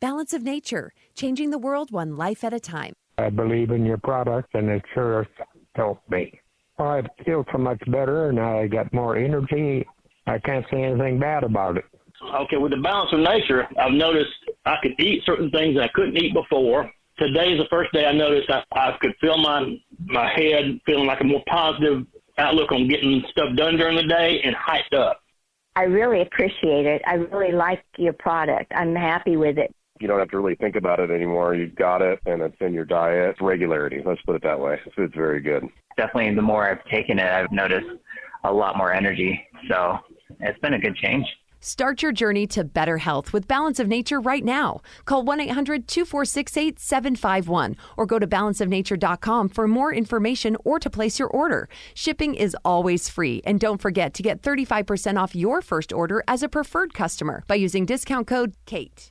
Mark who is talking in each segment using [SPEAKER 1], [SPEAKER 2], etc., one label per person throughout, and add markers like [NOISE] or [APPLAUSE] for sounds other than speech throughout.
[SPEAKER 1] Balance of Nature, changing the world one life at a time.
[SPEAKER 2] I believe in your product, and it sure helped me. I feel so much better, and I got more energy. I can't say anything bad about it.
[SPEAKER 3] Okay, with the balance of nature, I've noticed I could eat certain things that I couldn't eat before. Today is the first day I noticed I, I could feel my my head feeling like a more positive outlook on getting stuff done during the day and hyped up.
[SPEAKER 4] I really appreciate it. I really like your product. I'm happy with it.
[SPEAKER 5] You don't have to really think about it anymore. You've got it, and it's in your diet. Regularity. Let's put it that way. So it's very good.
[SPEAKER 6] Definitely, the more I've taken it, I've noticed a lot more energy. So it's been a good change.
[SPEAKER 1] Start your journey to better health with Balance of Nature right now. Call 1 800 246 8751 or go to balanceofnature.com for more information or to place your order. Shipping is always free. And don't forget to get 35% off your first order as a preferred customer by using discount code KATE.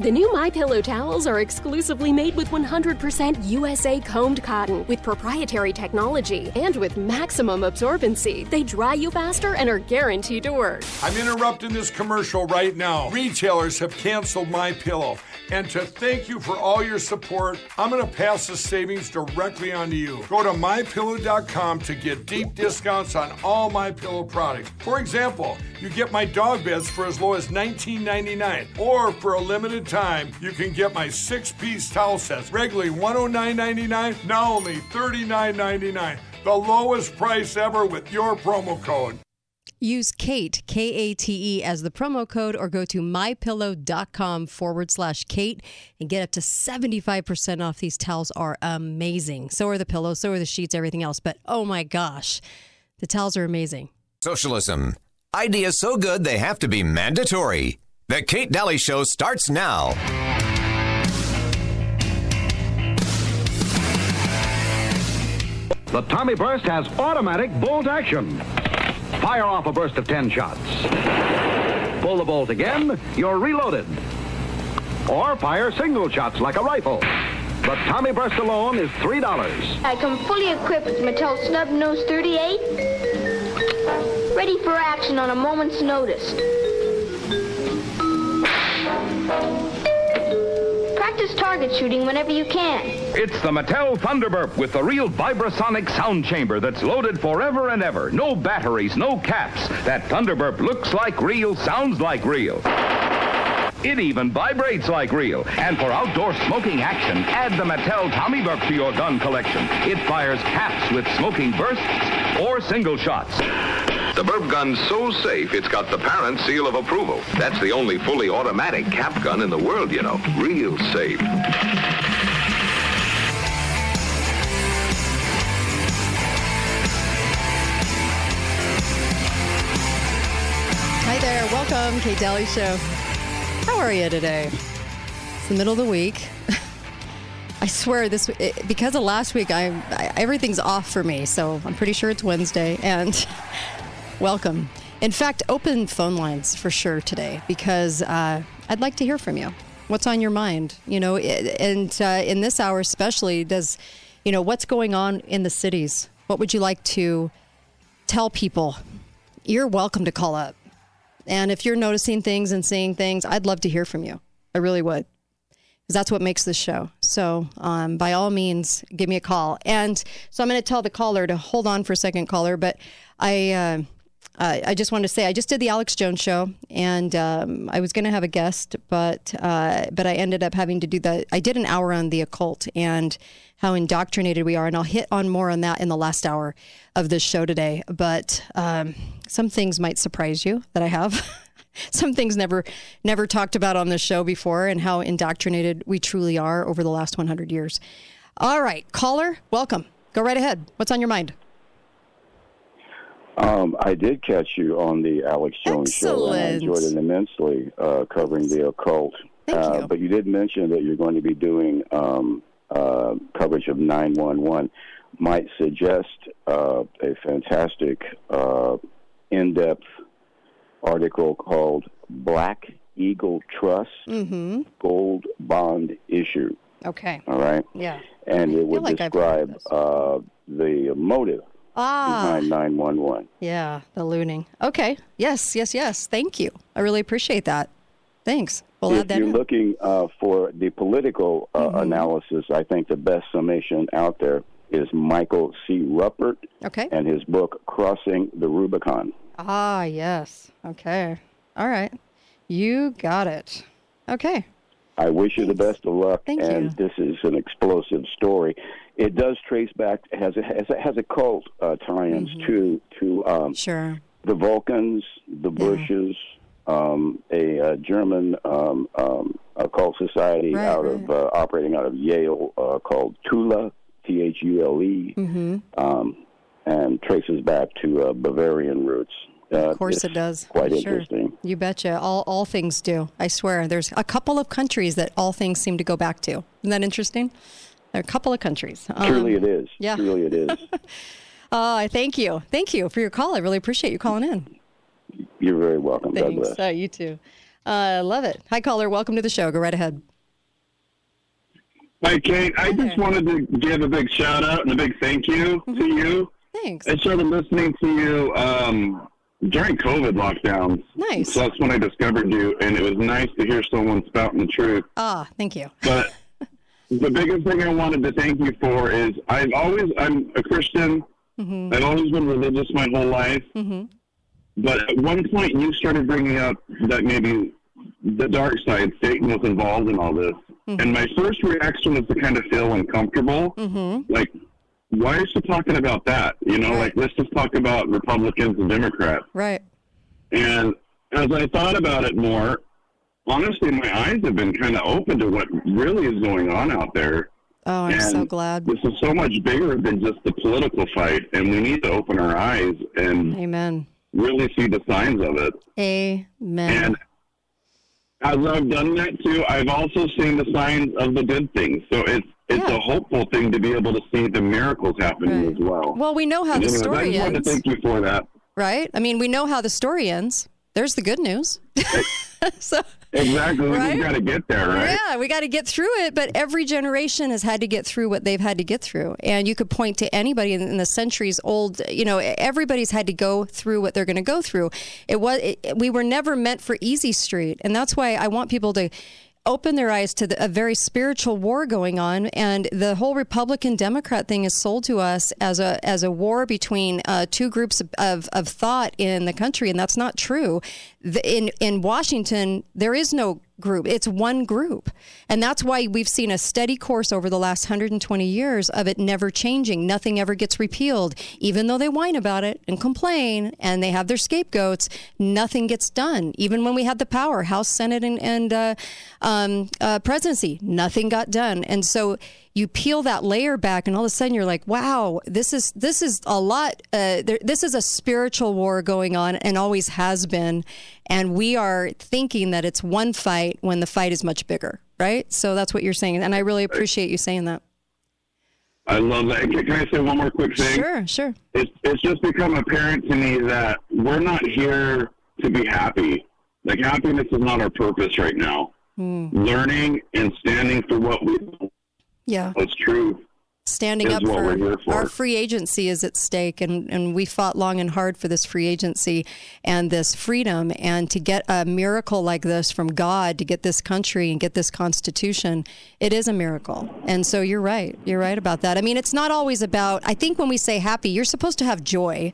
[SPEAKER 7] The new My Pillow towels are exclusively made with 100% USA combed cotton with proprietary technology and with maximum absorbency. They dry you faster and are guaranteed to work.
[SPEAKER 8] I'm interrupting this commercial right now. Retailers have canceled my pillow. And to thank you for all your support, I'm going to pass the savings directly on to you. Go to mypillow.com to get deep discounts on all my pillow products. For example, you get my dog beds for as low as $19.99, or for a limited time, you can get my six-piece towel sets, regularly $109.99, now only $39.99. The lowest price ever with your promo code.
[SPEAKER 9] Use Kate, K A T E, as the promo code or go to mypillow.com forward slash Kate and get up to 75% off. These towels are amazing. So are the pillows, so are the sheets, everything else. But oh my gosh, the towels are amazing.
[SPEAKER 10] Socialism. Ideas so good they have to be mandatory. The Kate Daly Show starts now.
[SPEAKER 11] The Tommy Burst has automatic bolt action. Fire off a burst of 10 shots. Pull the bolt again, you're reloaded. Or fire single shots like a rifle. The Tommy Burst alone is $3.
[SPEAKER 12] I come fully equipped with Mattel Snub Nose 38. Ready for action on a moment's notice. Practice target shooting whenever you can.
[SPEAKER 11] It's the Mattel Thunderburp with the real vibrasonic sound chamber that's loaded forever and ever. No batteries, no caps. That Thunderburp looks like real, sounds like real. It even vibrates like real. And for outdoor smoking action, add the Mattel Tommy Burp to your gun collection. It fires caps with smoking bursts or single shots.
[SPEAKER 13] The burp gun's so safe, it's got the parent seal of approval. That's the only fully automatic cap gun in the world, you know. Real safe.
[SPEAKER 9] Hi there. Welcome, Kate Daly Show. How are you today? It's the middle of the week. [LAUGHS] I swear this eh, because of last week. I, I everything's off for me, so I'm pretty sure it's Wednesday. And [LAUGHS] welcome. In fact, open phone lines for sure today because uh, I'd like to hear from you. What's on your mind? You know, and uh, in this hour especially, does you know what's going on in the cities? What would you like to tell people? You're welcome to call up. And if you're noticing things and seeing things, I'd love to hear from you. I really would. Because that's what makes this show. So, um, by all means, give me a call. And so I'm going to tell the caller to hold on for a second, caller. But I, uh, uh, I just wanted to say I just did the Alex Jones show, and um, I was going to have a guest, but uh, but I ended up having to do the. I did an hour on the occult and how indoctrinated we are, and I'll hit on more on that in the last hour of this show today. But um, some things might surprise you that I have. [LAUGHS] some things never never talked about on this show before, and how indoctrinated we truly are over the last 100 years. All right, caller, welcome. Go right ahead. What's on your mind?
[SPEAKER 14] Um, I did catch you on the Alex Jones show, and I enjoyed it immensely uh, covering the occult.
[SPEAKER 9] Thank
[SPEAKER 14] uh,
[SPEAKER 9] you.
[SPEAKER 14] But you did mention that you're going to be doing um, uh, coverage of 911. Might suggest uh, a fantastic uh, in-depth article called "Black Eagle Trust
[SPEAKER 9] Mm-hmm.
[SPEAKER 14] Gold Bond Issue."
[SPEAKER 9] Okay.
[SPEAKER 14] All right,
[SPEAKER 9] Yeah.
[SPEAKER 14] and it would
[SPEAKER 9] like
[SPEAKER 14] describe uh, the motive
[SPEAKER 9] Ah.
[SPEAKER 14] behind 911.
[SPEAKER 9] Yeah, the looting. Okay. Yes, yes, yes. Thank you. I really appreciate that. Thanks. We'll
[SPEAKER 14] if you're
[SPEAKER 9] in.
[SPEAKER 14] looking uh, for the political uh,
[SPEAKER 9] Mm-hmm.
[SPEAKER 14] analysis, I think the best summation out there is Michael C. Ruppert
[SPEAKER 9] Okay.
[SPEAKER 14] and his book "Crossing the Rubicon."
[SPEAKER 9] Ah, yes. Okay. All right. You got it. Okay.
[SPEAKER 14] I wish you the best of luck.
[SPEAKER 9] Thank
[SPEAKER 14] and
[SPEAKER 9] you.
[SPEAKER 14] this is an explosive story. It does trace back has a has a, has a cult uh, tie-ins to to um,
[SPEAKER 9] Mm-hmm. Sure.
[SPEAKER 14] the Vulcans, the Bushes, um, a, uh German um, um, occult society
[SPEAKER 9] Right,
[SPEAKER 14] out of uh, operating out of Yale uh, called Thule, T H U L E,
[SPEAKER 9] Mm-hmm.
[SPEAKER 14] um, and traces back to uh, Bavarian roots. Uh,
[SPEAKER 9] Of course it does.
[SPEAKER 14] Quite
[SPEAKER 9] Sure.
[SPEAKER 14] interesting.
[SPEAKER 9] You betcha. All all things do. I swear. There's a couple of countries that all things seem to go back to. Isn't that interesting? There are a couple of countries. Um,
[SPEAKER 14] Truly, it is.
[SPEAKER 9] yeah.
[SPEAKER 14] Truly, it is. [LAUGHS]
[SPEAKER 9] Uh, thank you. Thank you for your call. I really appreciate you calling in.
[SPEAKER 14] You're very welcome. God
[SPEAKER 9] Thanks.
[SPEAKER 14] bless.
[SPEAKER 9] Uh, you too. Uh, love it. Hi, caller. Welcome to the show. Go right ahead.
[SPEAKER 15] Hi, Kate. I just wanted to give a big shout out and a big thank you to you.
[SPEAKER 9] Thanks.
[SPEAKER 15] I started listening to you um, during COVID lockdowns.
[SPEAKER 9] Nice.
[SPEAKER 15] So that's when I discovered you, and it was nice to hear someone spouting the truth.
[SPEAKER 9] Ah, thank you.
[SPEAKER 15] But the biggest thing I wanted to thank you for is I've always I'm a Christian.
[SPEAKER 9] Mm-hmm.
[SPEAKER 15] I've always been religious my whole life.
[SPEAKER 9] Mm-hmm.
[SPEAKER 15] But at one point, you started bringing up that maybe the dark side, Satan was involved in all this. And my first reaction was to kind of feel uncomfortable.
[SPEAKER 9] Mm-hmm.
[SPEAKER 15] Like, why are you talking about that? You know, like, let's just talk about Republicans and Democrats.
[SPEAKER 9] Right.
[SPEAKER 15] And as I thought about it more, honestly, my eyes have been kind of open to what really is going on out there.
[SPEAKER 9] Oh, I'm
[SPEAKER 15] and
[SPEAKER 9] so glad.
[SPEAKER 15] This is so much bigger than just the political fight, and we need to open our eyes and
[SPEAKER 9] Amen.
[SPEAKER 15] really see the signs of it.
[SPEAKER 9] Amen.
[SPEAKER 15] And as I've done that too, I've also seen the signs of the good things. So it's it's
[SPEAKER 9] Yeah.
[SPEAKER 15] a hopeful thing to be able to see the miracles happening as well.
[SPEAKER 9] Well, we know how
[SPEAKER 15] And
[SPEAKER 9] the
[SPEAKER 15] I
[SPEAKER 9] story
[SPEAKER 15] just wanted
[SPEAKER 9] ends,
[SPEAKER 15] to thank you for that.
[SPEAKER 9] right? I mean, we know how the story ends. There's the good news. [LAUGHS] so
[SPEAKER 15] Exactly. We
[SPEAKER 9] Right?
[SPEAKER 15] just got to get there, right?
[SPEAKER 9] Yeah, we got to get through it. But every generation has had to get through what they've had to get through. And you could point to anybody in, in the centuries old, you know, everybody's had to go through what they're going to go through. It was, it, we were never meant for easy street. And that's why I want people to open their eyes to the, a very spiritual war going on and the whole republican democrat thing is sold to us as a as a war between uh, two groups of, of, of thought in the country and that's not true. The, in in washington there is no group. It's one group. And that's why we've seen a steady course over the last 120 years of it never changing. Nothing ever gets repealed. Even though they whine about it and complain and they have their scapegoats nothing gets done. Even when we had the power house senate and, and uh, um, uh, presidency nothing got done. And so you peel that layer back and all of a sudden you're like wow this is this is a lot uh, there, this is a spiritual war going on and always has been and we are thinking that it's one fight when the fight is much bigger right so that's what you're saying and i really appreciate you saying that
[SPEAKER 15] I love that. Can, can I say one more quick thing?
[SPEAKER 9] sure sure
[SPEAKER 15] It's it's just become apparent to me that we're not here to be happy. Like happiness is not our purpose right now.
[SPEAKER 9] Hmm.
[SPEAKER 15] Learning and standing for what we
[SPEAKER 9] yeah.
[SPEAKER 15] What's true.
[SPEAKER 9] Standing up for,
[SPEAKER 15] for.
[SPEAKER 9] our free agency is at stake and, and we fought long and hard for this free agency and this freedom and to get a miracle like this from god to get this country and get this constitution it is a miracle. And so you're right. You're right about that. I mean it's not always about i think when we say happy you're supposed to have joy.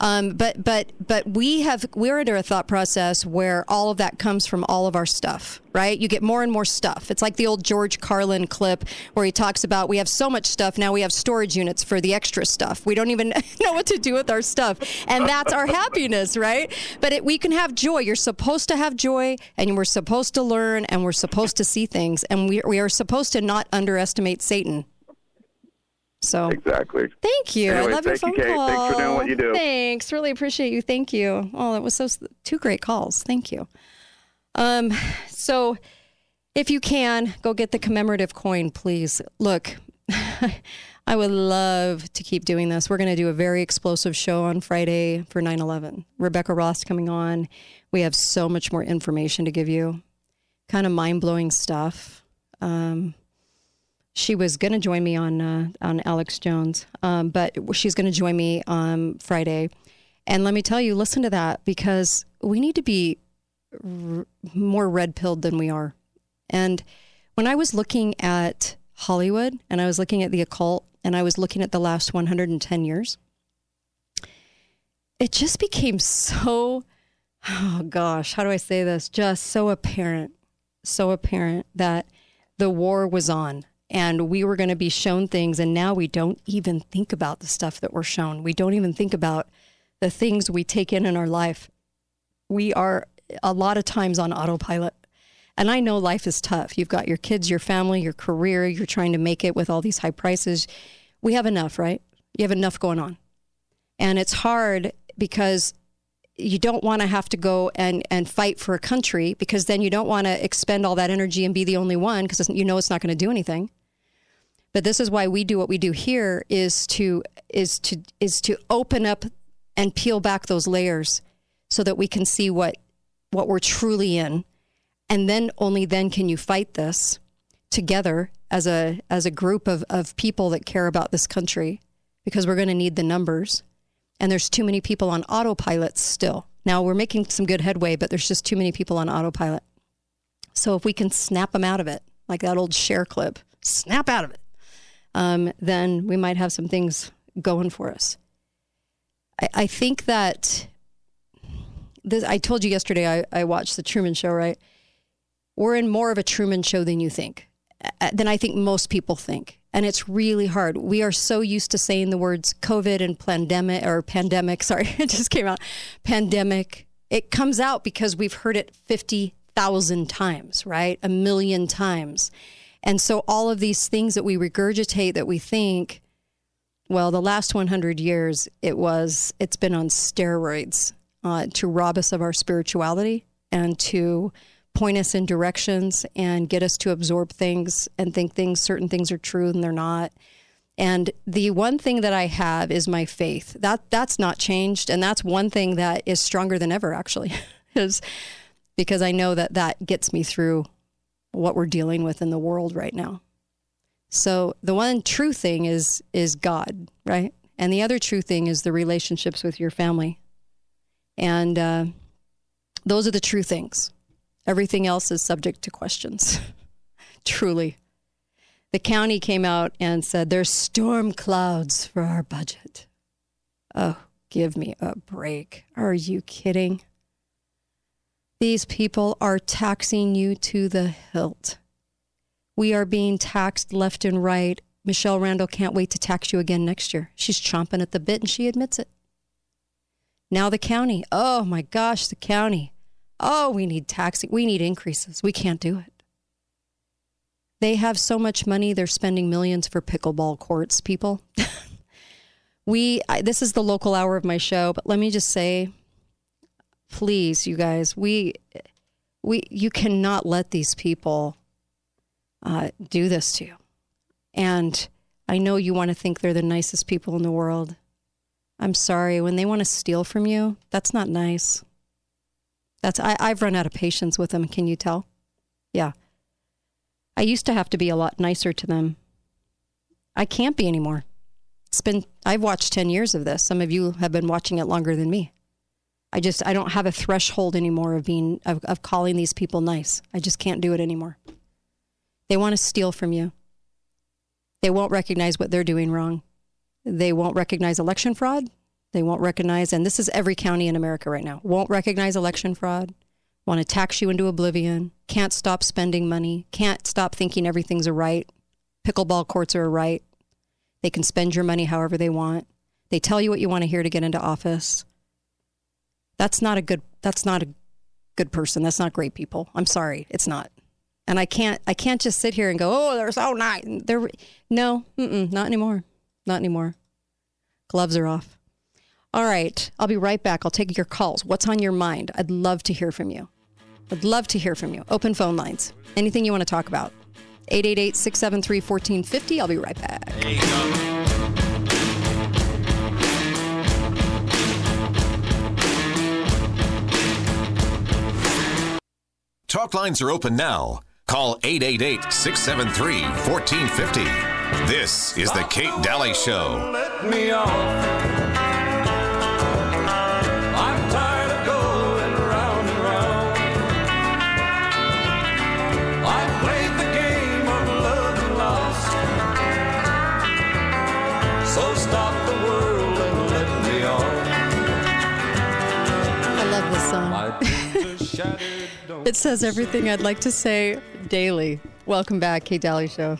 [SPEAKER 9] Um, but but but we have we're under a thought process where all of that comes from all of our stuff right you get more and more stuff it's like the old george carlin clip where he talks about we have so much stuff now we have storage units for the extra stuff we don't even [LAUGHS] know what to do with our stuff and that's our happiness right but it, we can have joy you're supposed to have joy and we're supposed to learn and we're supposed to see things and we, we are supposed to not underestimate satan so
[SPEAKER 14] exactly.
[SPEAKER 9] Thank you.
[SPEAKER 14] Anyway,
[SPEAKER 9] I love your phone
[SPEAKER 14] you, Kate.
[SPEAKER 9] call.
[SPEAKER 14] Thanks for doing what you do.
[SPEAKER 9] Thanks. Really appreciate you. Thank you. Oh, that was so two great calls. Thank you. Um, so if you can go get the commemorative coin, please. Look, [LAUGHS] I would love to keep doing this. We're going to do a very explosive show on Friday for 9 11. Rebecca Ross coming on. We have so much more information to give you, kind of mind blowing stuff. Um, she was going to join me on uh, on Alex Jones, um, but she's going to join me on Friday. And let me tell you, listen to that because we need to be r- more red pilled than we are. And when I was looking at Hollywood and I was looking at the occult and I was looking at the last 110 years, it just became so, oh gosh, how do I say this? Just so apparent, so apparent that the war was on and we were going to be shown things. And now we don't even think about the stuff that we're shown. We don't even think about the things we take in in our life. We are a lot of times on autopilot. And I know life is tough. You've got your kids, your family, your career, you're trying to make it with all these high prices. We have enough, right? You have enough going on. And it's hard because you don't want to have to go and, and fight for a country because then you don't want to expend all that energy and be the only one because you know it's not going to do anything. But this is why we do what we do here is to is to is to open up and peel back those layers so that we can see what what we're truly in. And then only then can you fight this together as a as a group of, of people that care about this country because we're going to need the numbers. And there's too many people on autopilot still. Now we're making some good headway but there's just too many people on autopilot. So if we can snap them out of it like that old Cher clip snap out of it um, then we might have some things going for us. I, I think that this, i told you yesterday I, I watched the truman show right we're in more of a Truman show than you think, than I think most people think. And it's really hard. We are so used to saying the words COVID and pandemic or pandemic. [LAUGHS] Sorry, it just came out. Pandemic. It comes out because we've heard it 50,000 times, right? A million times. And so all of these things that we regurgitate that we think, well, the last 100 years, it was, it's been on steroids uh, to rob us of our spirituality and to point us in directions and get us to absorb things and think things certain things are true and they're not. And the one thing that i have is my faith. That that's not changed. And that's one thing that is stronger than ever actually [LAUGHS] is because i know that that gets me through what we're dealing with in the world right now. So the one true thing is is god right? And the other true thing is the relationships with your family and uh, those are the true things Everything else is subject to questions. [LAUGHS] Truly. The county came out and said there's storm clouds for our budget. Oh, give me a break. Are you kidding? These people are taxing you to the hilt. We are being taxed left and right. Michele Randall can't wait to tax you again next year. She's chomping at the bit and she admits it. Now the county. Oh my gosh, the county. Oh, we need taxing. We need increases. We can't do it. They have so much money. They're spending millions for pickleball courts, people. [LAUGHS] we, I, this is the local hour of my show, but let me just say, please, you guys, we, we, you cannot let these people uh, do this to you. And I know you want to think they're the nicest people in the world. I'm sorry. When they want to steal from you, that's not nice. That's I, I've run out of patience with them. Can you tell? Yeah. I used to have to be a lot nicer to them. I can't be anymore. It's been I've watched 10 years of this. Some of you have been watching it longer than me. I just I don't have a threshold anymore of being of, of calling these people nice. I just can't do it anymore. They want to steal from you. They won't recognize what they're doing wrong. They won't recognize election fraud. They won't recognize, and this is every county in America right now, won't recognize election fraud, want to tax you into oblivion, can't stop spending money, can't stop thinking everything's a right. Pickleball courts are a right. They can spend your money however they want. They tell you what you want to hear to get into office. That's not a good that's not a good person. That's not great people. I'm sorry. It's not. And I can't I can't just sit here and go, "Oh, they're so nice." They're no, not anymore. Not anymore. Gloves are off. All right. I'll be right back. I'll take your calls. What's on your mind? I'd love to hear from you. I'd love to hear from you. Open phone lines. Anything you want to talk about. 888 673 1450. I'll be right back. There you go.
[SPEAKER 10] Talk lines are open now. Call 888 673 1450. This is The Kate Daly Show.
[SPEAKER 16] Let me off. I'm tired of going round and round. I played the game of love and lost. So stop the world and let me off.
[SPEAKER 9] I love this song. [LAUGHS] it says everything I'd like to say daily. Welcome back, Kate Daly Show.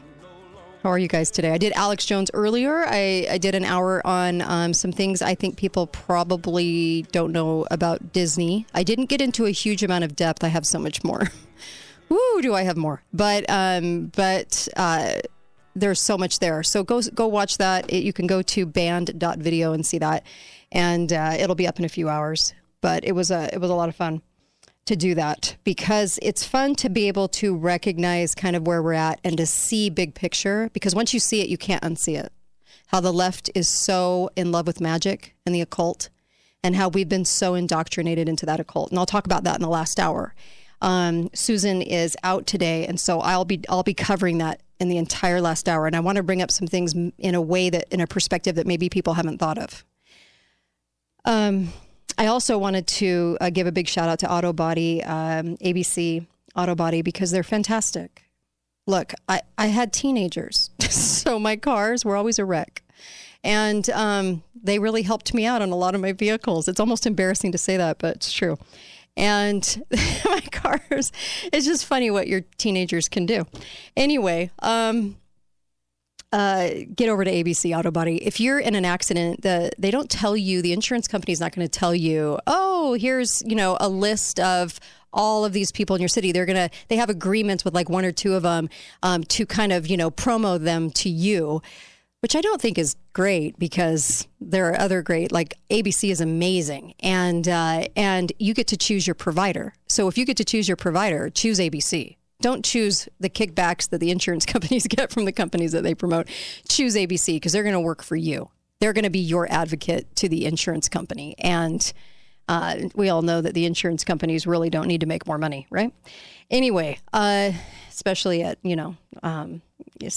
[SPEAKER 9] How are you guys today? I did Alex Jones earlier. I, I did an hour on um, some things I think people probably don't know about Disney. I didn't get into a huge amount of depth. I have so much more. [LAUGHS] Woo, do I have more? But um, but uh, there's so much there. So go go watch that. It, you can go to banned.video and see that, and uh, it'll be up in a few hours. But it was a it was a lot of fun to do that because it's fun to be able to recognize kind of where we're at and to see big picture because once you see it you can't unsee it. How the left is so in love with magic and the occult and how we've been so indoctrinated into that occult. And i'll talk about that in the last hour. Um, susan is out today and so i'll be i'll be covering that in the entire last hour. And i want to bring up some things in a way that in a perspective that maybe people haven't thought of. Um, I also wanted to uh, give a big shout out to Auto Body, um, ABC Auto Body, because they're fantastic. Look, I, I had teenagers, [LAUGHS] so my cars were always a wreck. And um, they really helped me out on a lot of my vehicles. It's almost embarrassing to say that, but it's true. And [LAUGHS] my cars, it's just funny what your teenagers can do. Anyway, um, uh, get over to ABC Auto Body. If you're in an accident, the they don't tell you. The insurance company is not going to tell you. Oh, here's you know a list of all of these people in your city. They're gonna they have agreements with like one or two of them um, to kind of you know promo them to you. Which I don't think is great because there are other great like ABC is amazing and uh, and you get to choose your provider. So if you get to choose your provider, choose ABC don't choose the kickbacks that the insurance [LAUGHS] companies get from the companies that they promote. Choose ABC because they're going to work for you. They're going to be your advocate to the insurance company. And uh, we all know that the insurance companies really don't need to make more money, right? Anyway, uh, especially at, you know, um,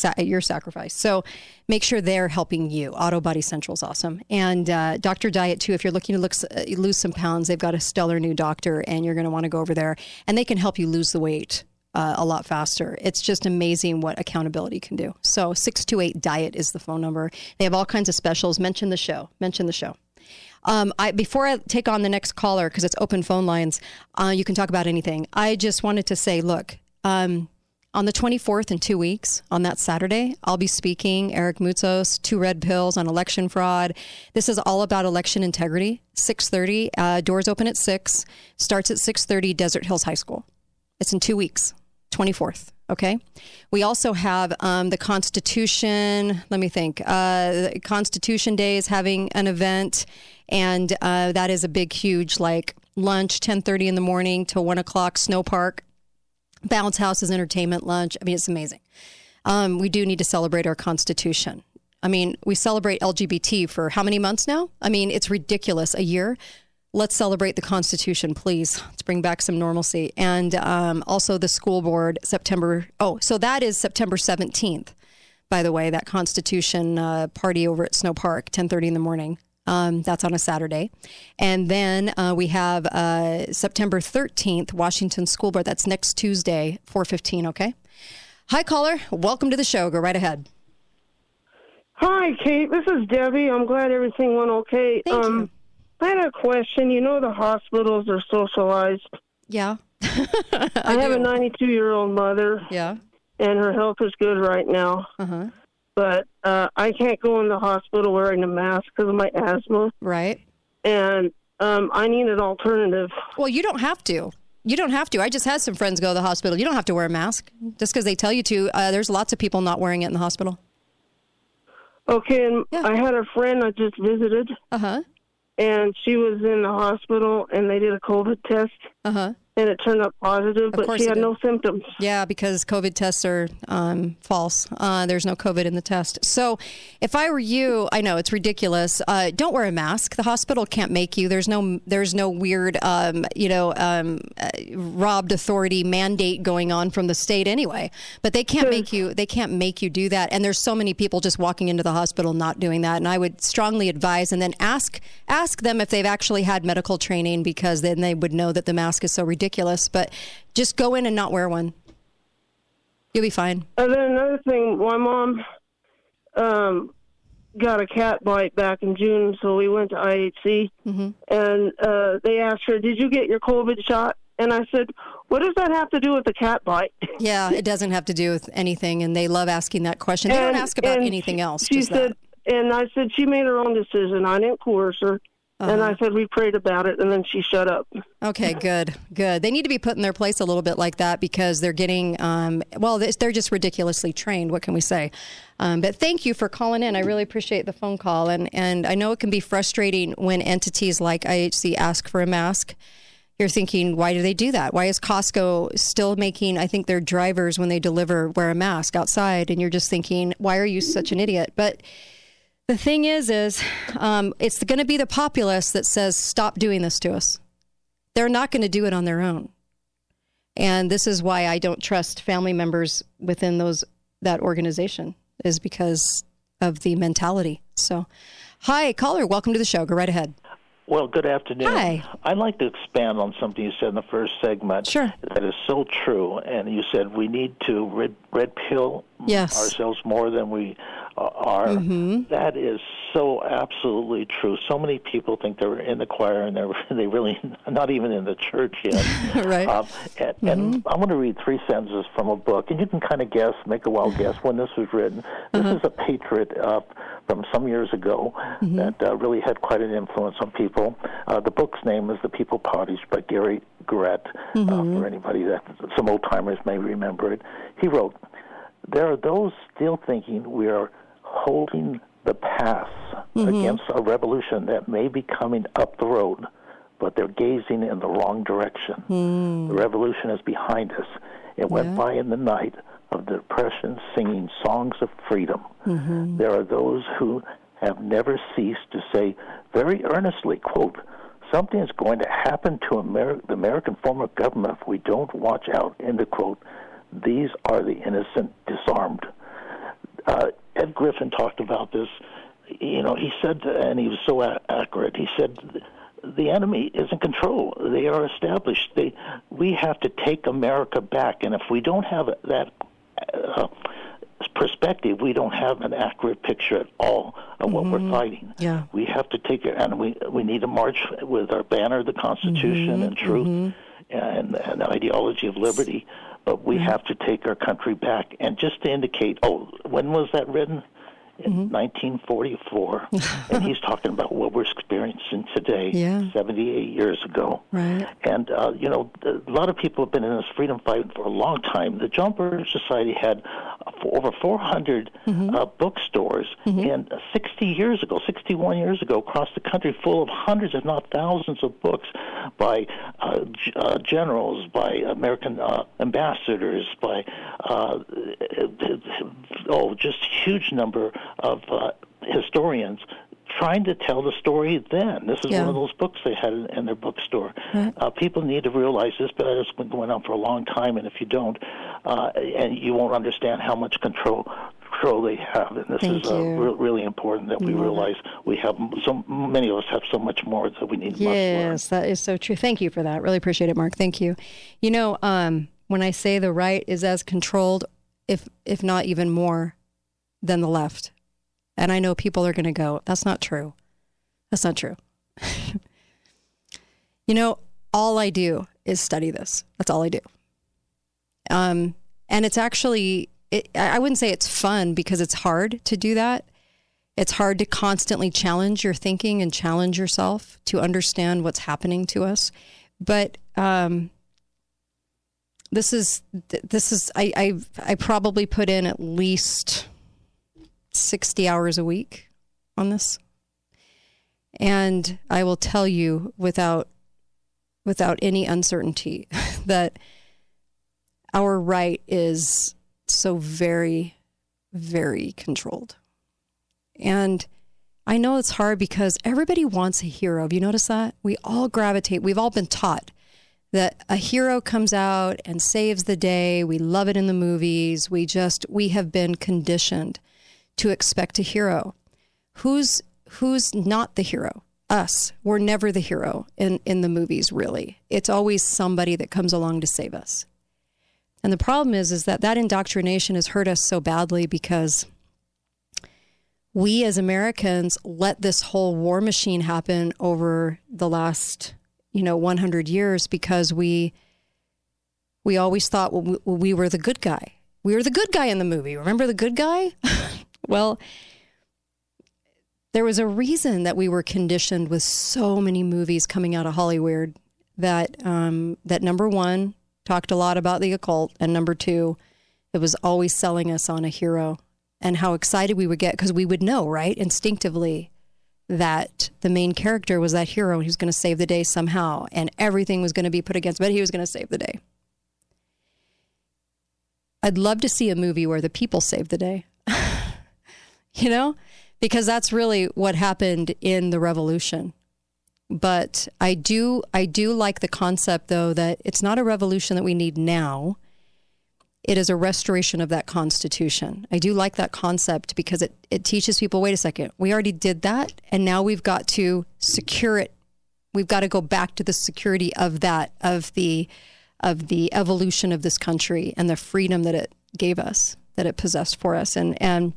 [SPEAKER 9] at your sacrifice. So make sure they're helping you. Auto Body Central is awesome. And uh, Dr. Diet, too, if you're looking to look, uh, lose some pounds, they've got a stellar new doctor and you're going to want to go over there and they can help you lose the weight uh, a lot faster. It's just amazing what accountability can do. So 628 Diet is the phone number. They have all kinds of specials. Mention the show. Mention the show. Um, I, before I take on the next caller, because it's open phone lines, uh, you can talk about anything. I just wanted to say, look, um, on the 24th in two weeks, on that Saturday, I'll be speaking Eric Moutsos, Two Red Pills on election fraud. This is all about election integrity. 6:30, uh, doors open at six. Starts at 6:30, Desert Hills High School. It's in two weeks. 24th. Okay. We also have um, the Constitution. Let me think. Uh, Constitution Day is having an event, and uh, that is a big, huge like lunch, 10:30 in the morning till one o'clock. Snow Park, Bounce House is entertainment lunch. I mean, it's amazing. Um, we do need to celebrate our Constitution. I mean, we celebrate LGBT for how many months now? I mean, it's ridiculous. A year let's celebrate the Constitution, please. Let's bring back some normalcy. And um, also the school board, September. Oh, so that is September 17th, by the way, that Constitution uh, party over at Snow Park, 1030 in the morning. Um, that's on a Saturday. And then uh, we have uh, September 13th, Washington School Board. That's next Tuesday, 415, okay? Hi, caller. Welcome to the show. Go right ahead.
[SPEAKER 17] Hi, Kate. This is Debbie. I'm glad everything went okay.
[SPEAKER 9] Thank
[SPEAKER 17] um,
[SPEAKER 9] you.
[SPEAKER 17] I had a question. You know, the hospitals are socialized.
[SPEAKER 9] Yeah. [LAUGHS]
[SPEAKER 17] I, have a 92 year old mother.
[SPEAKER 9] Yeah.
[SPEAKER 17] And her health is good right now.
[SPEAKER 9] Uh-huh.
[SPEAKER 17] But uh, I can't go in the hospital wearing a mask because of my asthma.
[SPEAKER 9] Right.
[SPEAKER 17] And um, I need an alternative.
[SPEAKER 9] Well, you don't have to. You don't have to. I just had some friends go to the hospital. You don't have to wear a mask just because they tell you to. Uh, there's lots of people not wearing it in the hospital.
[SPEAKER 17] Okay, and I had a friend I just visited.
[SPEAKER 9] Uh huh.
[SPEAKER 17] And she was in the hospital, and they did a COVID test.
[SPEAKER 9] Uh huh.
[SPEAKER 17] And it turned up positive, but she had no symptoms.
[SPEAKER 9] Yeah, because COVID tests are um, false. Uh, there's no COVID in the test. So, if I were you, I know it's ridiculous. Uh, don't wear a mask. The hospital can't make you. There's no there's no weird, um, you know, um, uh, robbed authority mandate going on from the state anyway. But they can't make you. They can't make you do that. And there's so many people just walking into the hospital not doing that. And I would strongly advise, and then ask ask them if they've actually had medical training, because then they would know that the mask is so ridiculous. But just go in and not wear one. You'll be fine.
[SPEAKER 17] And then another thing, my mom um, got a cat bite back in June, so we went to IHC,
[SPEAKER 9] Mm-hmm.
[SPEAKER 17] and uh, they asked her, "Did you get your COVID shot?" And I said, "What does that have to do with the cat bite?" [LAUGHS]
[SPEAKER 9] Yeah, it doesn't have to do with anything, and they love asking that question. They
[SPEAKER 17] And-
[SPEAKER 9] don't ask about anything else.
[SPEAKER 17] She
[SPEAKER 9] just
[SPEAKER 17] said,
[SPEAKER 9] that.
[SPEAKER 17] and I said she made her own decision. I didn't coerce her. And
[SPEAKER 9] Uh-huh.
[SPEAKER 17] I said we prayed about it, and then she shut up.
[SPEAKER 9] Okay, [LAUGHS] good, good. They need to be put in their place a little bit like that because they're getting, um, well, they- they're just ridiculously trained. What can we say? Um, but thank you for calling in. I really appreciate the phone call, and and I know it can be frustrating when entities like IHC ask for a mask. You're thinking, why do they do that? Why is Costco still making? I think their drivers when they deliver wear a mask outside, and you're just thinking, why are you such an idiot? But the thing is, is um, it's going to be the populace that says, stop doing this to us. They're not going to do it on their own. And this is why I don't trust family members within those that organization is because of the mentality. So, hi, caller, welcome to the show. Go right ahead.
[SPEAKER 18] Well, good afternoon.
[SPEAKER 9] Hi.
[SPEAKER 18] I'd like to expand on something you said in the first segment.
[SPEAKER 9] Sure.
[SPEAKER 18] That is so true. And you said we need to red, red pill
[SPEAKER 9] Yes.
[SPEAKER 18] ourselves more than we uh, are.
[SPEAKER 9] Mhm.
[SPEAKER 18] That is so absolutely true. So many people think they're in the choir and they're [LAUGHS] they really not even in the church yet. [LAUGHS]
[SPEAKER 9] right.
[SPEAKER 18] Um, and, and I'm going to read three sentences from a book, and you can kind of guess, make a wild guess when this was written. This is a Patriot uh, from some years ago that uh, really had quite an influence on people. Uh, the book's name is The People's Pottage by Garet Garrett. Uh, for anybody that some old timers may remember it, he wrote, "There are those still thinking we are holding the pass against a revolution that may be coming up the road." But they're gazing in the wrong direction. The revolution is behind us. It went by in the night of the Depression singing songs of freedom.
[SPEAKER 9] Mm-hmm.
[SPEAKER 18] There are those who have never ceased to say very earnestly, quote, something is going to happen to Amer- the American form of government if we don't watch out, end of quote. These are the innocent disarmed. Uh, Ed Griffin talked about this. You know, he said, and he was so a- accurate, he said, the enemy is in control. They are established. They, we have to take America back, and if we don't have that uh, perspective, we don't have an accurate picture at all of what we're fighting.
[SPEAKER 9] Yeah.
[SPEAKER 18] We have to take it, and we we need to march with our banner, the Constitution, and truth, and, and the ideology of liberty. But we have to take our country back. And just to indicate, oh, when was that written? In 1944, [LAUGHS] and he's talking about what we're experiencing today,
[SPEAKER 9] Yeah.
[SPEAKER 18] 78 years ago.
[SPEAKER 9] Right.
[SPEAKER 18] And, uh, you know, a lot of people have been in this freedom fight for a long time. The John Birch Society had over 400 uh, bookstores and uh, 60 years ago, 61 years ago, across the country, full of hundreds, if not thousands, of books by uh, g- uh, generals, by American uh, ambassadors, by, uh, oh, just huge number of uh, historians trying to tell the story then. This is
[SPEAKER 9] Yeah.
[SPEAKER 18] one of those books they had in, in their bookstore. Uh, people need to realize this, but it's been going on for a long time, and if you don't, uh, and you won't understand how much control control they have. And this
[SPEAKER 9] Thank
[SPEAKER 18] is uh, re- really important that we realize we have so many of us have so much more that we need.
[SPEAKER 9] Yes, that is so true. Thank you for that. Really appreciate it, Mark. Thank you. You know, um, when I say the right is as controlled, if if not even more, than the left, and I know people are going to go, "That's not true. That's not true." [LAUGHS] you know, all I do is study this. That's all I do. Um, and it's actually, it, I wouldn't say it's fun because it's hard to do that. It's hard to constantly challenge your thinking and challenge yourself to understand what's happening to us. But um, this is this is I, I I probably put in at least sixty hours a week on this, and I will tell you without without any uncertainty [LAUGHS] that our right is so very, very controlled. And I know it's hard because everybody wants a hero. Have you noticed that? We all gravitate, we've all been taught that a hero comes out and saves the day. We love it in the movies. We just, we have been conditioned to expect a hero. Who's, who's not the hero? Us. We're never the hero in, in the movies, really. It's always somebody that comes along to save us. And the problem is, is that that indoctrination has hurt us so badly because we as Americans let this whole war machine happen over the last, you know, 100 years because we we always thought we, we were the good guy. We were the good guy in the movie. Remember the good guy? [LAUGHS] well, there was a reason that we were conditioned with so many movies coming out of Hollywood that um, that number one talked a lot about the occult, and number two, it was always selling us on a hero and how excited we would get because we would know, right, instinctively that the main character was that hero and he was going to save the day somehow and everything was going to be put against but he was going to save the day. I'd love to see a movie where the people save the day. You know, because that's really what happened in the revolution. But I do I do like the concept though that it's not a revolution that we need now it is a restoration of that constitution. I do like that concept because it, it teaches people wait a second, we already did that, and now we've got to secure it. We've got to go back to the security of that, of the of the evolution of this country and the freedom that it gave us, that it possessed for us, and and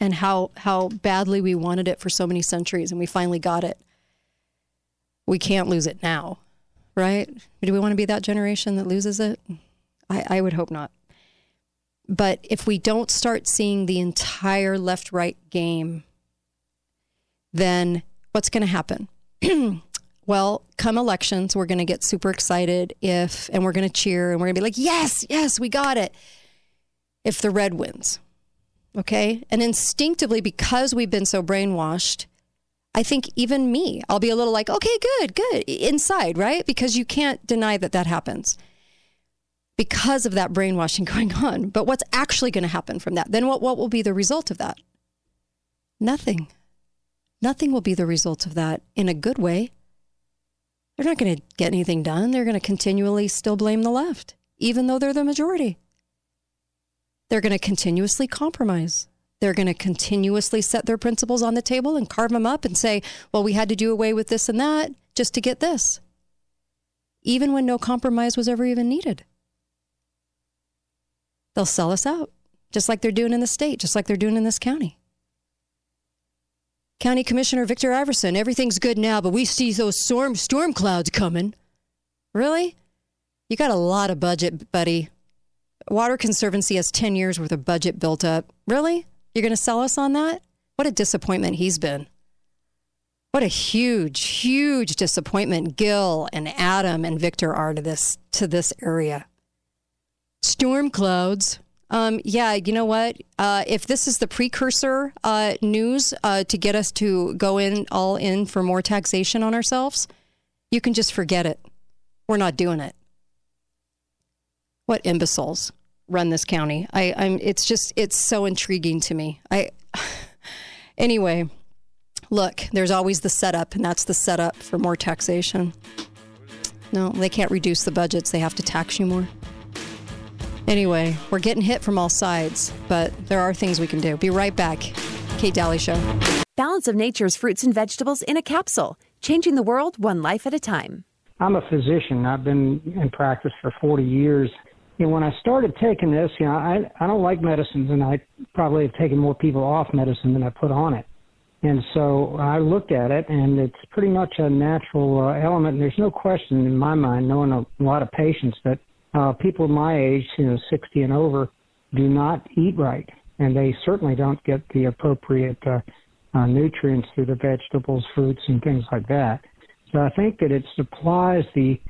[SPEAKER 9] and how how badly we wanted it for so many centuries, and we finally got it. We can't lose it now, right? Do we want to be that generation that loses it? I, I would hope not. But if we don't start seeing the entire left right game, then what's going to happen? [CLEARS THROAT] well, come elections, we're going to get super excited if, and we're going to cheer and we're going to be like, yes, yes, we got it. If the red wins. Okay. And instinctively, because we've been so brainwashed, I think even me, I'll be a little like, okay, good, good inside, right? Because you can't deny that that happens because of that brainwashing [LAUGHS] going on. But what's actually going to happen from that? Then what, what will be the result of that? Nothing. Nothing will be the result of that in a good way. They're not going to get anything done. They're going to continually still blame the left, even though they're the majority. They're going to continuously compromise. They're going to continuously set their principles on the table and carve them up and say, well, we had to do away with this and that just to get this, even when no compromise was ever even needed they'll sell us out, just like they're doing in the state, just like they're doing in this county. County Commissioner Victor Iverson, everything's good now, but we see those storm storm clouds coming. Really? You got a lot of budget, buddy. Water Conservancy has 10 years worth of budget built up. Really? You're going to sell us on that? What a disappointment he's been. What a huge, huge disappointment Gil and Adam and Victor are to this to this area. Storm clouds. Um, yeah, you know what? Uh, if this is the precursor uh, news uh, to get us to go in all in for more taxation on ourselves, you can just forget it. We're not doing it. What imbeciles run this county? I, I'm. It's just. It's so intriguing to me. I. [SIGHS] Anyway, look. There's always the setup, and that's the setup for more taxation. No, they can't reduce the budgets. They have to tax you more. Anyway, we're getting hit from all sides, but there are things we can do. Be right back. Kate Daly Show.
[SPEAKER 1] Balance of Nature's fruits and vegetables in a capsule, changing the world one life at a time.
[SPEAKER 19] I'm a physician. I've been in practice for 40 years. And when I started taking this, you know, I, I don't like medicines, and I probably have taken more people off medicine than I put on it. And so I looked at it, and it's pretty much a natural uh, element. And there's no question in my mind, knowing a lot of patients, that uh, people my age, you know, 60 and over, do not eat right, and they certainly don't get the appropriate uh, uh, nutrients through the vegetables, fruits, and things like that. So I think that it supplies the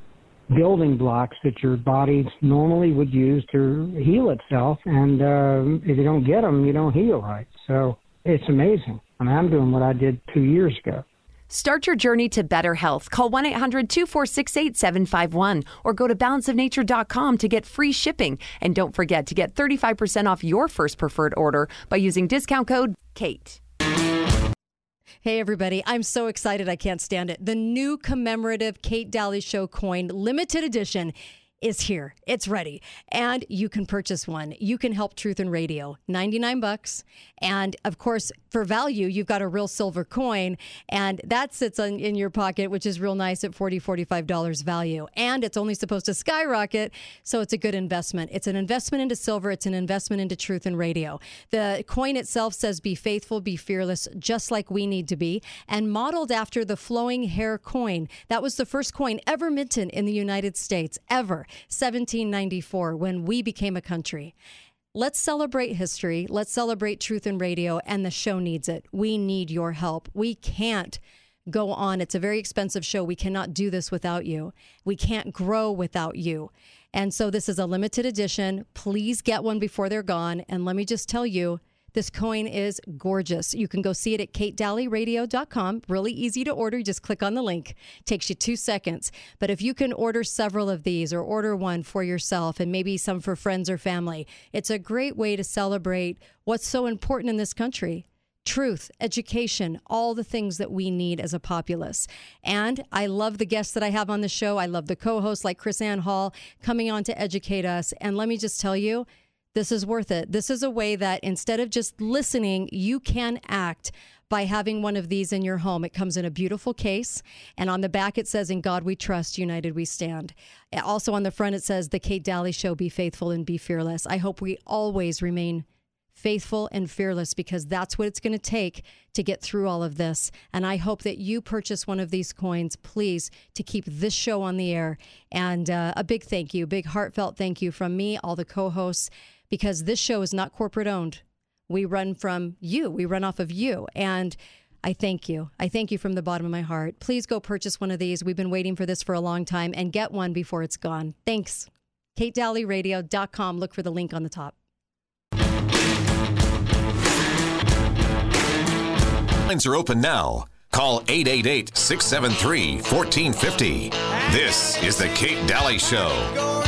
[SPEAKER 19] building blocks that your body normally would use to heal itself, and uh, if you don't get them, you don't heal right. So it's amazing. I mean, I'm doing what I did two years ago.
[SPEAKER 1] Start your journey to better health. Call 1 800 246 8751 or go to balanceofnature.com to get free shipping. And don't forget to get 35% off your first preferred order by using discount code KATE.
[SPEAKER 9] Hey, everybody. I'm so excited. I can't stand it. The new commemorative Kate Daly Show coin, limited edition is here. It's ready. And you can purchase one. You can help Truth and Radio. 99 bucks. And of course, for value, you've got a real silver coin and that sits on, in your pocket, which is real nice at $40, $45 value. And it's only supposed to skyrocket. So it's a good investment. It's an investment into silver. It's an investment into Truth and Radio. The coin itself says, be faithful, be fearless, just like we need to be, and modeled after the flowing hair coin. That was the first coin ever minted in the United States, ever. 1794 when we became a country. Let's celebrate history. Let's celebrate truth in radio, and the show needs it. We need your help. We can't go on. It's a very expensive show. We cannot do this without you. We can't grow without you. And so this is a limited edition. Please get one before they're gone. And let me just tell you, this coin is gorgeous. You can go see it at katedalleyradio.com. Really easy to order. Just click on the link. Takes you two seconds. But if you can order several of these or order one for yourself and maybe some for friends or family, it's a great way to celebrate what's so important in this country truth, education, all the things that we need as a populace. And I love the guests that I have on the show. I love the co hosts like KrisAnne Hall coming on to educate us. And let me just tell you, this is worth it. This is a way that instead of just listening, you can act by having one of these in your home. It comes in a beautiful case, and on the back it says, In God we trust, united we stand. Also on the front it says, The Kate Dalley Show, be faithful and be fearless. I hope we always remain faithful and fearless because that's what it's going to take to get through all of this. And I hope that you purchase one of these coins, please, to keep this show on the air. And uh, a big thank you, big heartfelt thank you from me, all the co hosts, because this show is not corporate owned. We run from you, we run off of you. And I thank you. I thank you from the bottom of my heart. Please go purchase one of these. We've been waiting for this for a long time and get one before it's gone. Thanks. KateDalleyRadio.com. Look for the link on the top.
[SPEAKER 10] Lines are open now. Call 888 673 1450. This is The Kate Dalley Show.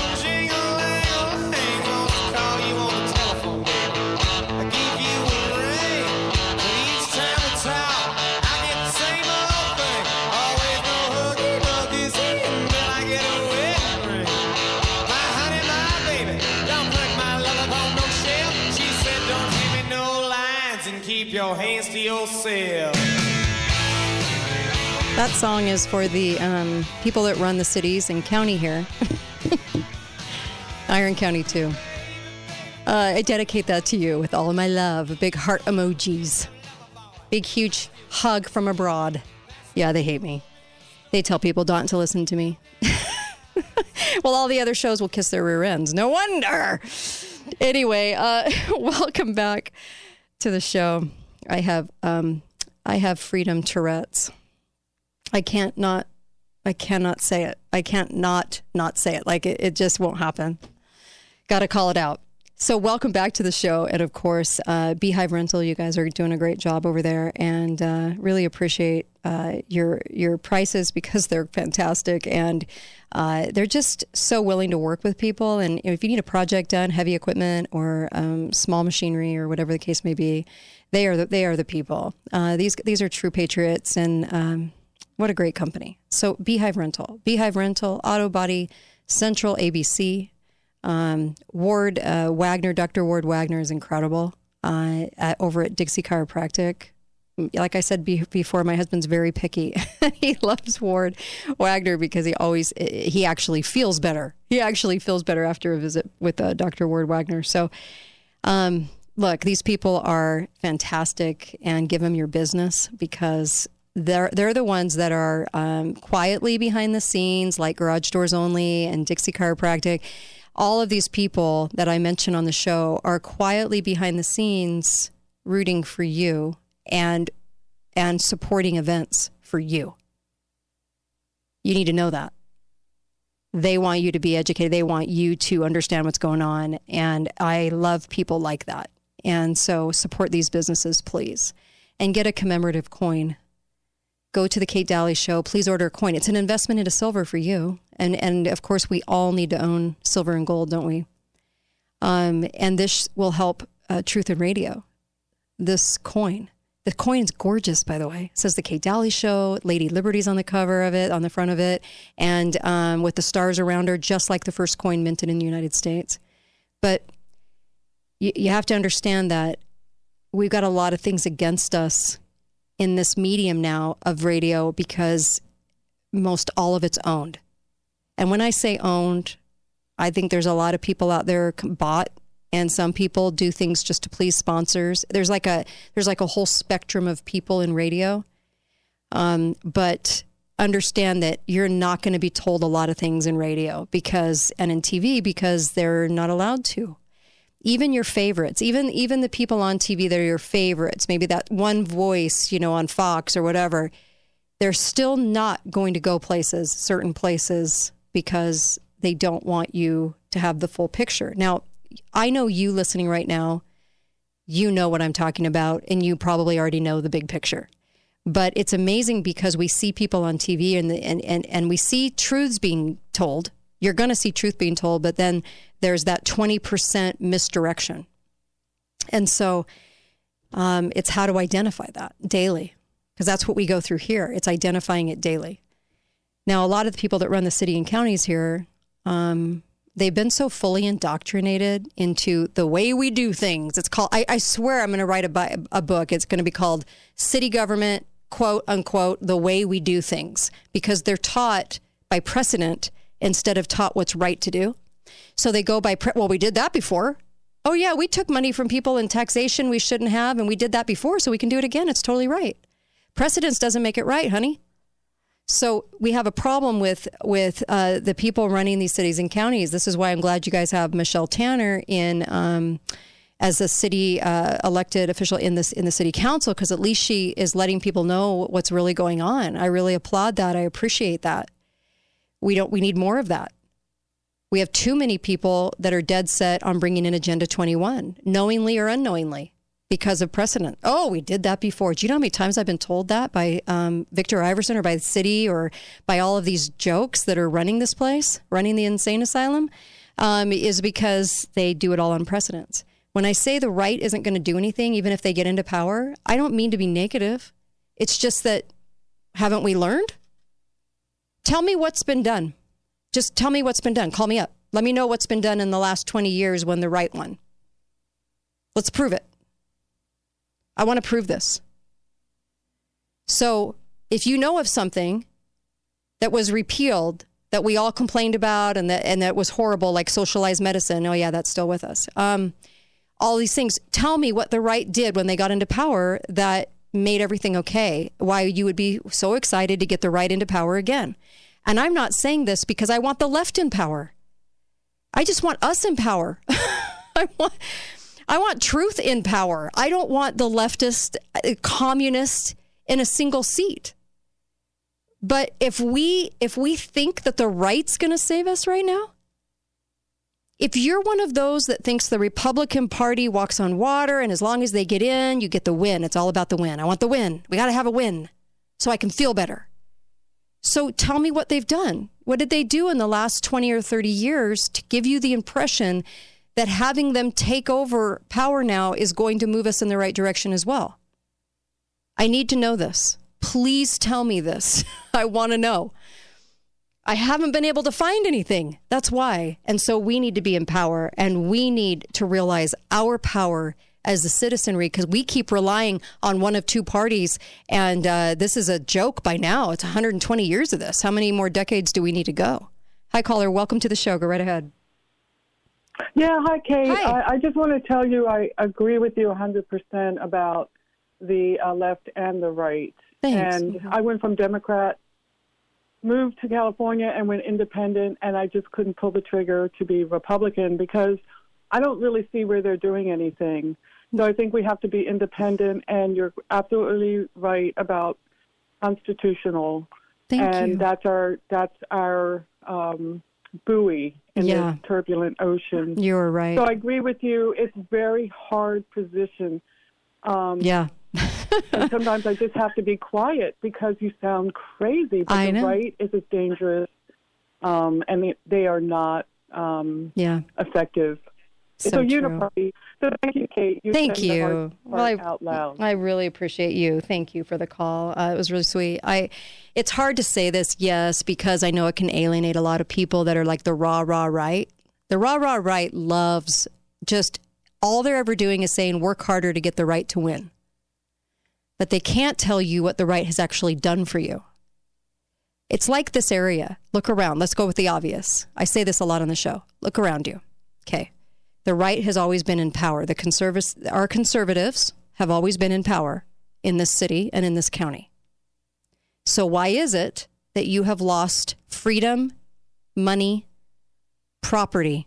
[SPEAKER 16] Your hands to yourself.
[SPEAKER 9] That song is for the um, people that run the cities and county here. [LAUGHS] Iron County, too. Uh, I dedicate that to you with all of my love. Big heart emojis. Big, huge hug from abroad. Yeah, they hate me. They tell people not to listen to me. [LAUGHS] well, all the other shows will kiss their rear ends. No wonder. Anyway, uh, [LAUGHS] welcome back to the show. I have um, I have freedom Tourette's. I can't not I cannot say it. I can't not not say it. Like it, it just won't happen. Got to call it out. So welcome back to the show, and of course, uh, Beehive Rental. You guys are doing a great job over there, and uh, really appreciate uh, your your prices because they're fantastic, and uh, they're just so willing to work with people. And if you need a project done, heavy equipment or um, small machinery or whatever the case may be, they are the, they are the people. Uh, these these are true patriots, and um, what a great company. So Beehive Rental, Beehive Rental, Auto Body, Central ABC. Um, Ward uh, Wagner, Dr. Ward Wagner is incredible uh, at, over at Dixie Chiropractic. Like I said be- before, my husband's very picky. [LAUGHS] he loves Ward Wagner because he always he actually feels better. He actually feels better after a visit with uh, Dr. Ward Wagner. So, um, look, these people are fantastic, and give them your business because they're they're the ones that are um, quietly behind the scenes, like Garage Doors Only and Dixie Chiropractic all of these people that I mention on the show are quietly behind the scenes rooting for you and and supporting events for you. You need to know that. They want you to be educated. They want you to understand what's going on. And I love people like that. And so support these businesses, please. And get a commemorative coin. go to the Kate Dalley show. Please order a coin. It's an investment into silver for you. And, and of course, we all need to own silver and gold, don't we? Um, and this will help uh, Truth in Radio. This coin. The coin's gorgeous, by the way. It says the Kate Dalley Show. Lady Liberty's on the cover of it, on the front of it, and um, with the stars around her, just like the first coin minted in the United States. But you, you have to understand that we've got a lot of things against us in this medium now of radio because most all of it's owned. And when I say owned, I think there's a lot of people out there bought and some people do things just to please sponsors. There's like a there's like a whole spectrum of people in radio. Um, but understand that you're not going to be told a lot of things in radio because and in TV because they're not allowed to. Even your favorites, even even the people on TV that are your favorites, maybe that one voice, you know, on Fox or whatever, they're still not going to go places, certain places because they don't want you to have the full picture. Now, I know you listening right now, you know what I'm talking about, and you probably already know the big picture. But it's amazing because we see people on TV and, the, and, and, and we see truths being told. You're going to see truth being told, but then there's that 20% misdirection. And so um, it's how to identify that daily, because that's what we go through here. It's identifying it daily. Now, a lot of the people that run the city and counties here, um, they've been so fully indoctrinated into the way we do things. It's called, I, I swear I'm going to write a, a book. It's going to be called City Government, quote unquote, the way we do things, because they're taught by precedent instead of taught what's right to do. So they go by, well, we did that before. Oh, yeah, we took money from people in taxation we shouldn't have, and we did that before, so we can do it again. It's totally right. Precedence doesn't make it right, honey. So we have a problem with with uh, the people running these cities and counties. This is why I'm glad you guys have Michelle Tanner in um, as a city uh, elected official in this in the city council because at least she is letting people know what's really going on. I really applaud that. I appreciate that. We don't. We need more of that. We have too many people that are dead set on bringing in Agenda 21, knowingly or unknowingly because of precedent. Oh, we did that before. Do you know how many times I've been told that by um, Victor Iverson or by the city or by all of these jokes that are running this place, running the insane asylum, um, is because they do it all on precedents. When I say the right isn't going to do anything, even if they get into power, I don't mean to be negative. It's just that haven't we learned? Tell me what's been done. Just tell me what's been done. Call me up. Let me know what's been done in the last 20 years when the right one. Let's prove it. I want to prove this. So if you know of something that was repealed that we all complained about and that and that was horrible, like socialized medicine, oh yeah, that's still with us. Um, all these things. Tell me what the right did when they got into power that made everything okay. Why you would be so excited to get the right into power again. And I'm not saying this because I want the left in power. I just want us in power. [LAUGHS] I want I want truth in power. I don't want the leftist uh, communist in a single seat. But if we if we think that the right's going to save us right now, if you're one of those that thinks the Republican Party walks on water and as long as they get in, you get the win. It's all about the win. I want the win. We got to have a win so I can feel better. So tell me what they've done. What did they do in the last 20 or 30 years to give you the impression that having them take over power now is going to move us in the right direction as well. I need to know this. Please tell me this. [LAUGHS] I want to know. I haven't been able to find anything. That's why. And so we need to be in power and we need to realize our power as the citizenry because we keep relying on one of two parties. And uh, this is a joke by now. It's 120 years of this. How many more decades do we need to go? Hi, caller. Welcome to the show. Go right ahead.
[SPEAKER 20] Yeah, hi, Kate.
[SPEAKER 9] Hi.
[SPEAKER 20] I, I just want to tell you I agree with you 100% about the uh, left and the right.
[SPEAKER 9] Thanks.
[SPEAKER 20] And I went from Democrat, moved to California, and went independent, and I just couldn't pull the trigger to be Republican because I don't really see where they're doing anything. So I think we have to be independent, and you're absolutely right about constitutional.
[SPEAKER 9] Thank
[SPEAKER 20] and
[SPEAKER 9] you.
[SPEAKER 20] that's our that's our um, buoy in
[SPEAKER 9] Yeah.
[SPEAKER 20] this turbulent ocean.
[SPEAKER 9] You're right.
[SPEAKER 20] So I agree with you. It's a very hard position Um,
[SPEAKER 9] Yeah. [LAUGHS]
[SPEAKER 20] and sometimes I just have to be quiet because you sound crazy. But
[SPEAKER 9] I
[SPEAKER 20] the
[SPEAKER 9] know.
[SPEAKER 20] right is as dangerous, um, and they, they are not um,
[SPEAKER 9] Yeah.
[SPEAKER 20] effective.
[SPEAKER 9] So
[SPEAKER 20] it's a
[SPEAKER 9] true.
[SPEAKER 20] uniparty. So thank you, Kate. You
[SPEAKER 9] Thank you. Well, I,
[SPEAKER 20] out loud.
[SPEAKER 9] I really appreciate you. Thank you for the call. Uh, it was really sweet. I, it's hard to say this, yes, because I know it can alienate a lot of people that are like the rah rah right. The rah rah right loves just all they're ever doing is saying work harder to get the right to win, but they can't tell you what the right has actually done for you. It's like this area. Look around. Let's go with the obvious. I say this a lot on the show. Look around you. Okay. The right has always been in power. The conservatives, our conservatives have always been in power in this city and in this county. So why is it that you have lost freedom, money, property,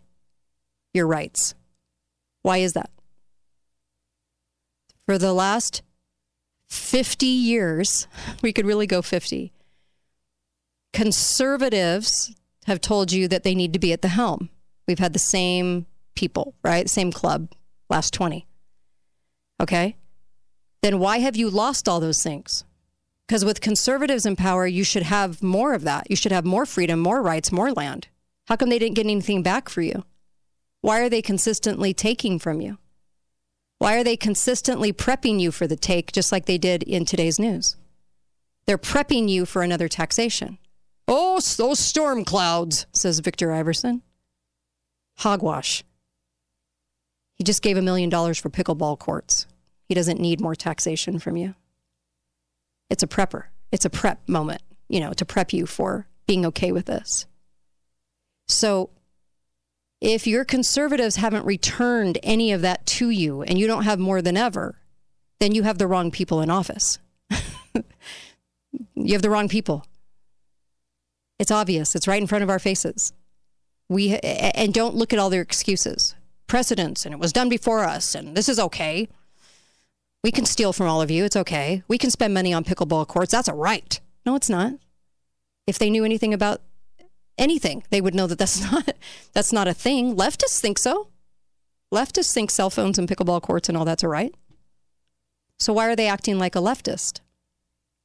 [SPEAKER 9] your rights? Why is that? For the last 50 years, [LAUGHS] we could really go 50. Conservatives have told you that they need to be at the helm. We've had the same people, right? Same club, last 20. Okay? Then why have you lost all those things? Because with conservatives in power, you should have more of that. You should have more freedom, more rights, more land. How come they didn't get anything back for you? Why are they consistently taking from you? Why are they consistently prepping you for the take, just like they did in today's news? They're prepping you for another taxation. Oh, those storm clouds, says Victor Iverson. Hogwash. He just gave a million dollars for pickleball courts. He doesn't need more taxation from you. It's a prepper. It's a prep moment, you know, to prep you for being okay with this. So if your conservatives haven't returned any of that to you and you don't have more than ever, then you have the wrong people in office. [LAUGHS] you have the wrong people. It's obvious. It's right in front of our faces. We and don't look at all their excuses. Precedents and it was done before us and this is okay. We can steal from all of you. It's okay. We can spend money on pickleball courts. That's a right. No, it's not. If they knew anything about anything, they would know that that's [LAUGHS] not that's not a thing. Leftists think so. Leftists think cell phones and pickleball courts and all that's a right. So why are they acting like a leftist?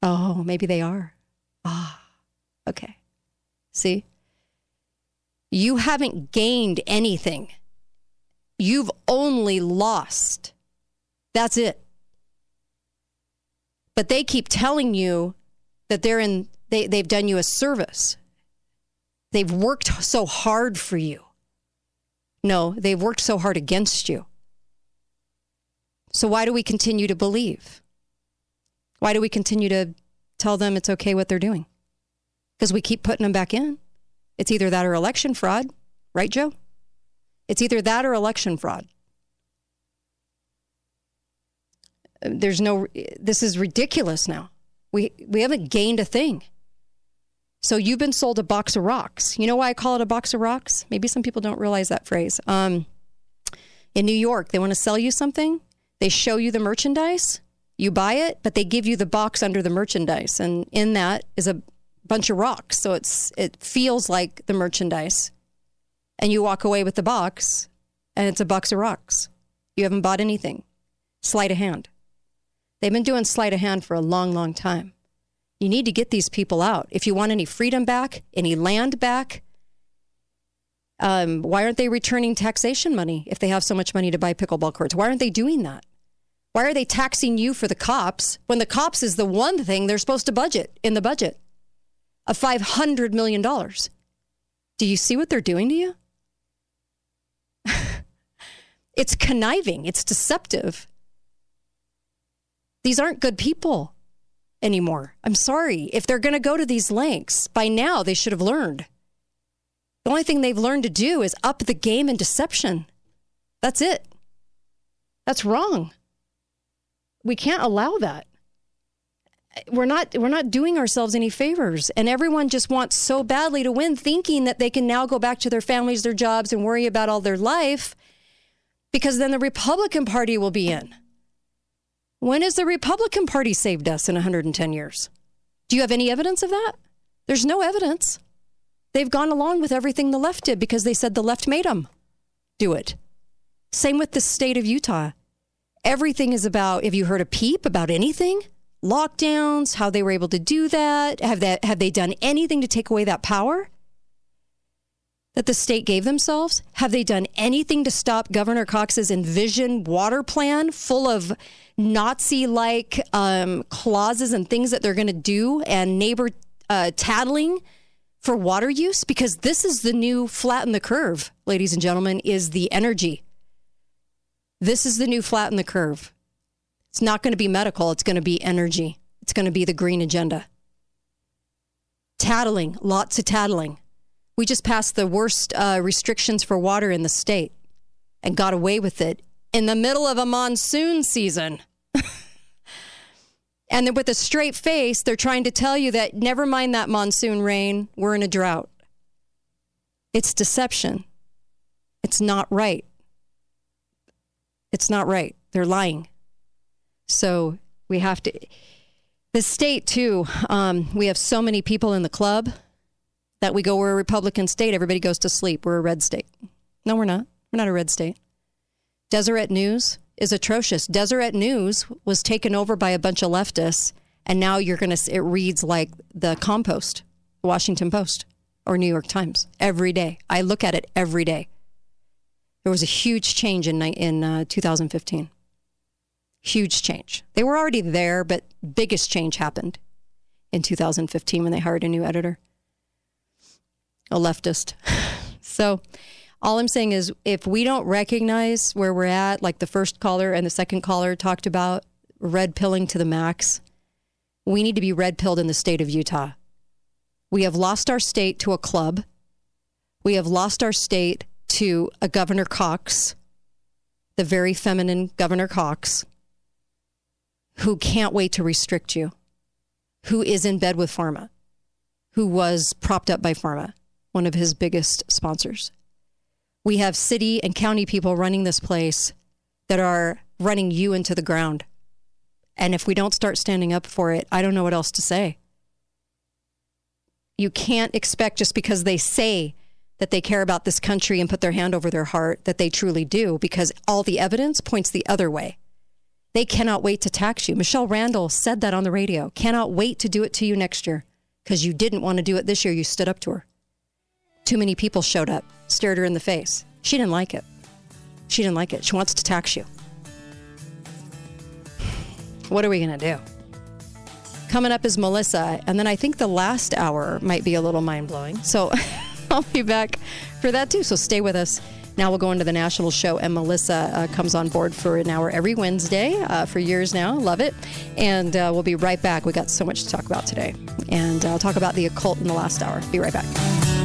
[SPEAKER 9] Oh, maybe they are. Ah, okay. See? You haven't gained anything. You've only lost. That's it. But they keep telling you that they're in they, they've done you a service. They've worked so hard for you. No, they've worked so hard against you. So why do we continue to believe? Why do we continue to tell them it's okay what they're doing? Because we keep putting them back in. It's either that or election fraud, right, Joe? It's either that or election fraud. There's no, this is ridiculous now. We, we haven't gained a thing. So you've been sold a box of rocks. You know why I call it a box of rocks? Maybe some people don't realize that phrase. Um, in New York, they want to sell you something. They show you the merchandise. You buy it, but they give you the box under the merchandise, and in that is a bunch of rocks. So it's it feels like the merchandise, and you walk away with the box, and it's a box of rocks. You haven't bought anything. Sleight of hand. They've been doing sleight of hand for a long, long time. You need to get these people out. If you want any freedom back, any land back, um, why aren't they returning taxation money if they have so much money to buy pickleball courts? Why aren't they doing that? Why are they taxing you for the cops when the cops is the one thing they're supposed to budget in the budget of $500 million? Do you see what they're doing to you? It's conniving, it's deceptive. These aren't good people anymore. I'm sorry. If they're going to go to these lengths, by now they should have learned. The only thing they've learned to do is up the game in deception. That's it. That's wrong. We can't allow that. We're not we're not doing ourselves any favors and everyone just wants so badly to win thinking that they can now go back to their families, their jobs and worry about all their life because then the Republican Party will be in. When has the Republican Party saved us in 110 years? Do you have any evidence of that? There's no evidence. They've gone along with everything the left did because they said the left made them do it. Same with the state of Utah. Everything is about have you heard a peep about anything? Lockdowns, how they were able to do that? Have that have they done anything to take away that power that the state gave themselves? Have they done anything to stop Governor Cox's envisioned water plan full of Nazi like um, clauses and things that they're going to do and neighbor uh, tattling for water use? Because this is the new flatten the curve, ladies and gentlemen, is the energy. This is the new flatten the curve. It's not going to be medical, it's going to be energy. It's going to be the green agenda. Tattling, lots of tattling. We just passed the worst uh, restrictions for water in the state and got away with it in the middle of a monsoon season. [LAUGHS] and then with a straight face, they're trying to tell you that never mind that monsoon rain, we're in a drought. It's deception. It's not right. It's not right. They're lying. So we have to. The state, too, um, we have so many people in the club that we go, we're a Republican state. Everybody goes to sleep. We're a red state. No, we're not. We're not a red state. Deseret News is atrocious. Deseret News was taken over by a bunch of leftists, and now you're going to, it reads like the Compost, Washington Post, or New York Times every day. I look at it every day. There was a huge change in, in uh, 2015. Huge change. They were already there, but biggest change happened in 2015 when they hired a new editor, a leftist. [LAUGHS] so, all I'm saying is if we don't recognize where we're at, like the first caller and the second caller talked about red pilling to the max, we need to be red pilled in the state of Utah. We have lost our state to a club. We have lost our state to a Governor Cox, the very feminine Governor Cox, who can't wait to restrict you, who is in bed with Pharma, who was propped up by Pharma, one of his biggest sponsors. We have city and county people running this place that are running you into the ground. And if we don't start standing up for it, I don't know what else to say. You can't expect just because they say that they care about this country and put their hand over their heart that they truly do, because all the evidence points the other way. They cannot wait to tax you. Michele Randall said that on the radio. Cannot wait to do it to you next year because you didn't want to do it this year. You stood up to her. Too many people showed up, stared her in the face. She didn't like it. She didn't like it. She wants to tax you. What are we going to do? Coming up is Melissa, and then I think the last hour might be a little mind blowing. So [LAUGHS] I'll be back for that too. So stay with us. Now we'll go into the national show, and Melissa uh, comes on board for an hour every Wednesday uh, for years now. Love it. And uh, we'll be right back. We got so much to talk about today. And I'll talk about the occult in the last hour. Be right back.